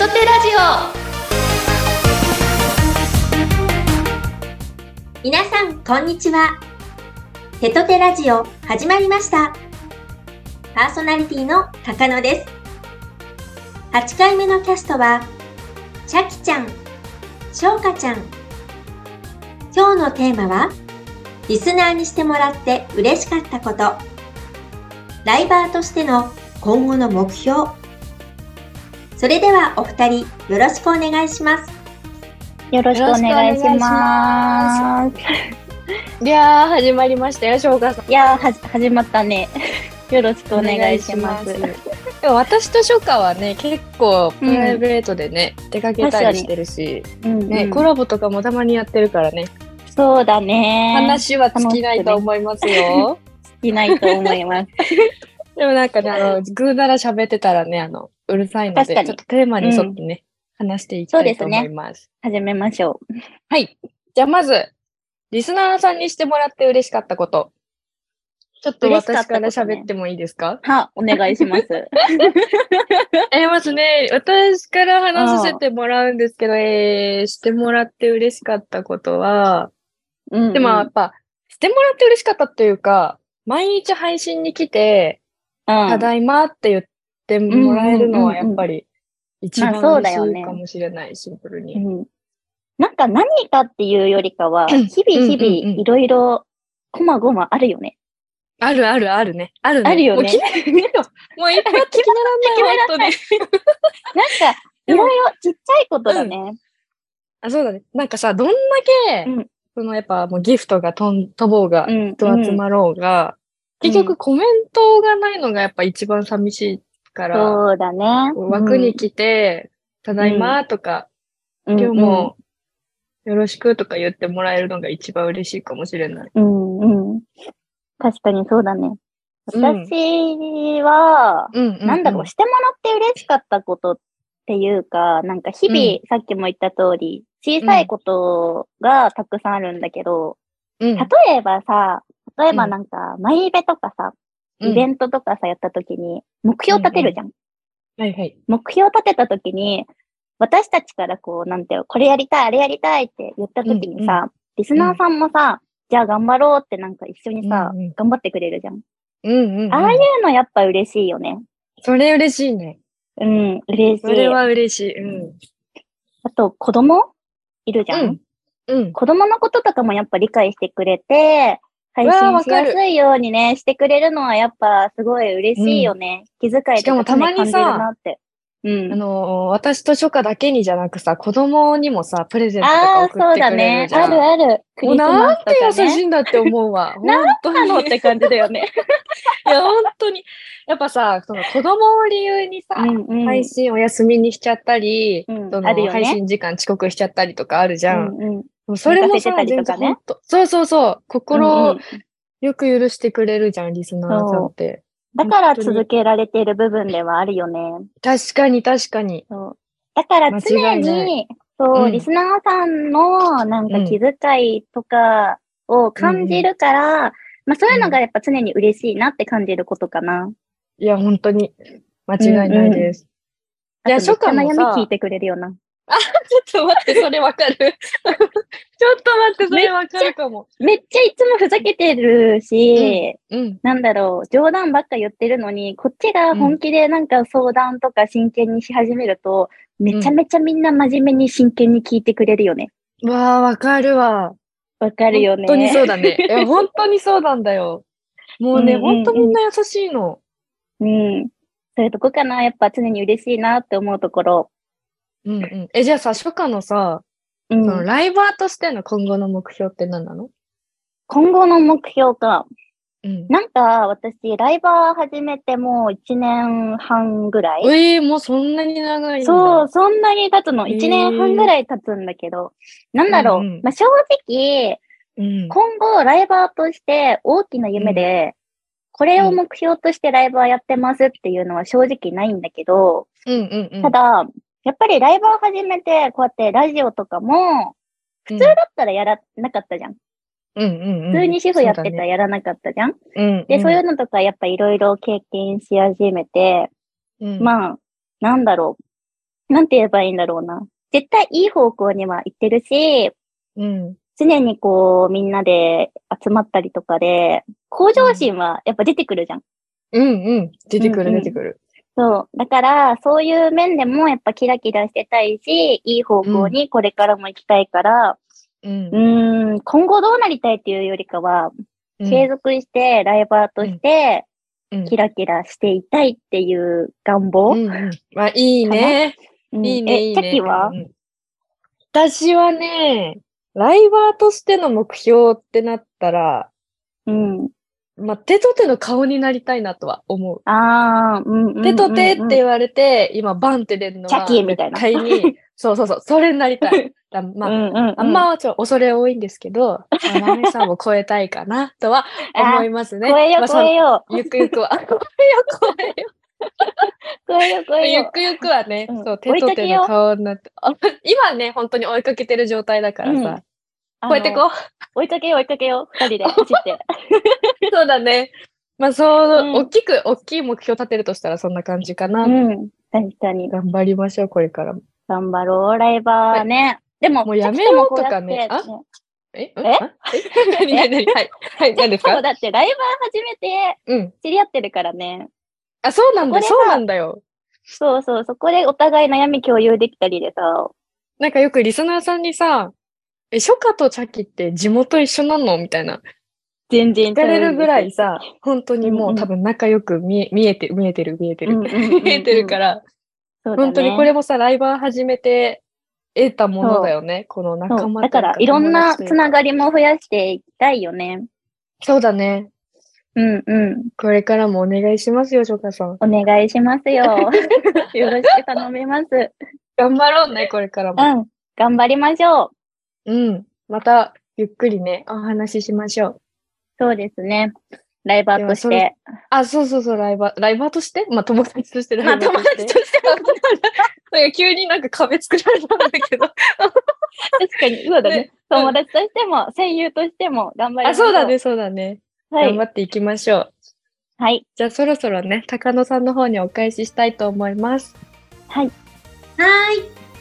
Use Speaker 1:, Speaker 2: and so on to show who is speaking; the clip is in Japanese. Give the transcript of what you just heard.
Speaker 1: トテラジ
Speaker 2: オ。皆さんこんにちは。テトテラジオ始まりました。パーソナリティの高野です。8回目のキャストはちゃきちゃんしょうかちゃん。今日のテーマはリスナーにしてもらって嬉しかったこと。ライバーとしての今後の目標。それではお二人よろしくお願いします。
Speaker 3: よろしくお願いします。
Speaker 4: いやー始まりましたよしょうかさん。
Speaker 3: いやーは始まったね。よろしくお願いします。
Speaker 4: でも私と初夏はね結構プライベートでね、うん、出かけたりしてるし、うん。うん、ね、コラボとかもたまにやってるからね。
Speaker 3: そうだね。
Speaker 4: 話は尽きないと思いますよ。
Speaker 3: 尽きないと思います
Speaker 4: でもなんかね、あの、ぐーなら喋ってたらね、あの、うるさいので、ちょっとテーマに沿ってね、うん、話していきたいと思います。す
Speaker 3: ね、始めましょう。
Speaker 4: はい。じゃあまず、リスナーさんにしてもらって嬉しかったこと。ちょっと私から喋ってもいいですか、
Speaker 3: ね、は、お願いします。
Speaker 4: えまずね、私から話させてもらうんですけど、えー、してもらって嬉しかったことは、うん、うん、でもやっぱ、してもらって嬉しかったというか、毎日配信に来て、ただいまって言ってもらえるのはやっぱり一番嬉しいかもしれない、シンプルに。うん、
Speaker 3: なんか何かっていうよりかは、日々日々いろいろこまごまあるよね。
Speaker 4: あるあるあるね。ある
Speaker 3: ね。あるよね。
Speaker 4: もう一発 決まらない、本当に。なんか、
Speaker 3: いろいろちっちゃいことだね。うん、
Speaker 4: あ、そうだね。なんかさ、どんだけ、うん、そのやっぱもうギフトがとん飛ぼうが、人集まろうが、結局コメントがないのがやっぱ一番寂しいから。
Speaker 3: そうだね。
Speaker 4: 枠に来て、ただいまとか、今日もよろしくとか言ってもらえるのが一番嬉しいかもしれない。
Speaker 3: うんうん。確かにそうだね。私は、なんだろう、してもらって嬉しかったことっていうか、なんか日々、さっきも言った通り、小さいことがたくさんあるんだけど、例えばさ、例えばなんか、マイベとかさ、イベントとかさ、やった時に、目標立てるじゃん。
Speaker 4: はいはい。
Speaker 3: 目標立てた時に、私たちからこう、なんていうこれやりたい、あれやりたいって言った時にさ、リスナーさんもさ、じゃあ頑張ろうってなんか一緒にさ、頑張ってくれるじゃん。
Speaker 4: うんうん、
Speaker 3: ああいうのやっぱ嬉しいよね。
Speaker 4: それ嬉しいね。
Speaker 3: うん、嬉しい。そ
Speaker 4: れは嬉しい。うん。
Speaker 3: あと、子供いるじゃん。うん。子供のこととかもやっぱ理解してくれて、配信しやすいようにね、してくれるのはやっぱすごい嬉しいよね。うん、気遣いとかたまにさ、
Speaker 4: うん。あの、私と初夏だけにじゃなくさ、子供にもさ、プレゼントとか送ってくれるじゃん。ああ、そうだね。
Speaker 3: あるある。
Speaker 4: クリスマスとか、ね、なんて優しいんだって思うわ。
Speaker 3: 本当に。なのって感じだよね。
Speaker 4: いや、本当に。やっぱさ、その子供を理由にさ、うんうん、配信お休みにしちゃったり、うん、その、ね、配信時間遅刻しちゃったりとかあるじゃん。うんうんそれもさ、全然ね、そうそうそう、心、よく許してくれるじゃん、リスナーさんって。
Speaker 3: だから続けられている部分ではあるよね。
Speaker 4: 確かに確かに。
Speaker 3: そうだから常に、そう、うん、リスナーさんのなんか気遣いとかを感じるから、うん、まあそういうのがやっぱ常に嬉しいなって感じることかな。
Speaker 4: いや、本当に間違いないです。
Speaker 3: うんうん、いや、初夏の悩み聞いてくれるよな。
Speaker 4: あ、ちょっと待って、それわかる。ちょっと待って、それわかるかも
Speaker 3: め。めっちゃいつもふざけてるし、うん、うん、なんだろう、冗談ばっか言ってるのに、こっちが本気でなんか相談とか真剣にし始めると、うん、めちゃめちゃみんな真面目に真剣に聞いてくれるよね。
Speaker 4: わあ、わかるわ。
Speaker 3: わかるよね。
Speaker 4: 本当にそうだね。いや、本当にそうなんだよ。もうね、うんうんうん、本当みんな優しいの。
Speaker 3: うん。そういうとこかな？やっぱ常に嬉しいなって思うところ。
Speaker 4: うんうん。え、じゃあさ、初夏のさ、うん、そのライバーとしての今後の目標って何なの？
Speaker 3: 今後の目標か。うん、なんか、私、ライバー始めてもう1年半ぐらい。
Speaker 4: ええー、もうそんなに長い
Speaker 3: そう、そんなに経つの。1年半ぐらい経つんだけど。えー、なんだろう。うんうん、まあ、正直、うん、今後、ライバーとして大きな夢で、うん、これを目標としてライバーやってますっていうのは正直ないんだけど、
Speaker 4: うんうんうん、
Speaker 3: ただ、やっぱりライブを始めて、こうやってラジオとかも、普通だったらやらなかったじゃん。
Speaker 4: うんうんうん、
Speaker 3: 普通に主婦やってたらやらなかったじゃん。うんうん、で、そういうのとかやっぱいろいろ経験し始めて、うん、まあ、なんだろう。なんて言えばいいんだろうな。絶対いい方向には行ってるし、
Speaker 4: うん。
Speaker 3: 常にこう、みんなで集まったりとかで、向上心はやっぱ出てくるじゃん。
Speaker 4: うんうん。出てくる、出てくる。
Speaker 3: そう。だから、そういう面でもやっぱキラキラしてたいし、いい方向にこれからも行きたいから、うん、うん。今後どうなりたいっていうよりかは、継続してライバーとして、キラキラしていたいっていう願望、うんうん、
Speaker 4: まあ、いいね。いいね、いいね。チャキは、私はね、ライバーとしての目標ってなったら、うん。まあ、手と手の顔になりたいなとは思う。
Speaker 3: ああ、うん、うん、
Speaker 4: 手と手って言われて、今バンって出るのは、
Speaker 3: チャキみたいな。
Speaker 4: 絶対に、そうそうそう、それになりたい。だまあ、うんうんうん、あんまちょ恐れ多いんですけど、まめさんを超えたいかなとは思いますね。
Speaker 3: 超えよ、超えよ。
Speaker 4: ゆくゆくは。超えよ、超えよ。
Speaker 3: 超えよ、超え
Speaker 4: よ。ゆくゆくはね、うん、そう、手と手の顔になって。今ね、本当に追いかけてる状態だからさ。うん、超えてこう。
Speaker 3: 追いかけよう、追いかけよう。二人で 走って。
Speaker 4: そうだね。まあ、そう、うん、大きく、大きい目標立てるとしたらそんな感じかな。う
Speaker 3: ん。確かに。
Speaker 4: 頑張りましょう、これからも。
Speaker 3: 頑張ろう、ライバーね。でも、
Speaker 4: もうやめようとかね。あ？え？え？何何何？はい。はい、何ですか？
Speaker 3: そう、だってライバー初めて、知り合ってるからね。
Speaker 4: あ、そうなんだ、そうなんだよ。
Speaker 3: そうそう、そこでお互い悩み共有できたりでさ。
Speaker 4: なんかよくリスナーさんにさ、え、初夏と茶器って地元一緒なの？みたいな。
Speaker 3: 全然
Speaker 4: 聞かれるぐらいさ、本当にもう、多分仲良く見見えてる、見えてる、見えてる、見えてるから、本当にこれもさ、ライバー始めて得たものだよね。この仲間
Speaker 3: だから、いろんなつながりも増やしていきたいよね。
Speaker 4: そうだね。
Speaker 3: うんうん。
Speaker 4: これからもお願いしますよ、翔太さん。
Speaker 3: お願いしますよ。よろしく頼みます。
Speaker 4: 頑張ろうね、これからも。
Speaker 3: うん。頑張りましょ
Speaker 4: う。うん。また、ゆっくりね、お話ししましょう。
Speaker 3: そうですね。ライバーとして。
Speaker 4: あ、そうそうそう、ライバー、ライバーとして？まあ、友達としてライバーとして。まあ、友達として。なんか急になんか壁作られたんだけど。確
Speaker 3: かに、そうだね。ね友達としても、戦友としても頑張りま
Speaker 4: しょう。あ、そうだね、そうだね。はい、頑張っていきましょう。
Speaker 3: はい。
Speaker 4: じゃあそろそろね、高野さんの方にお返ししたいと思います。
Speaker 3: はい。
Speaker 2: はい。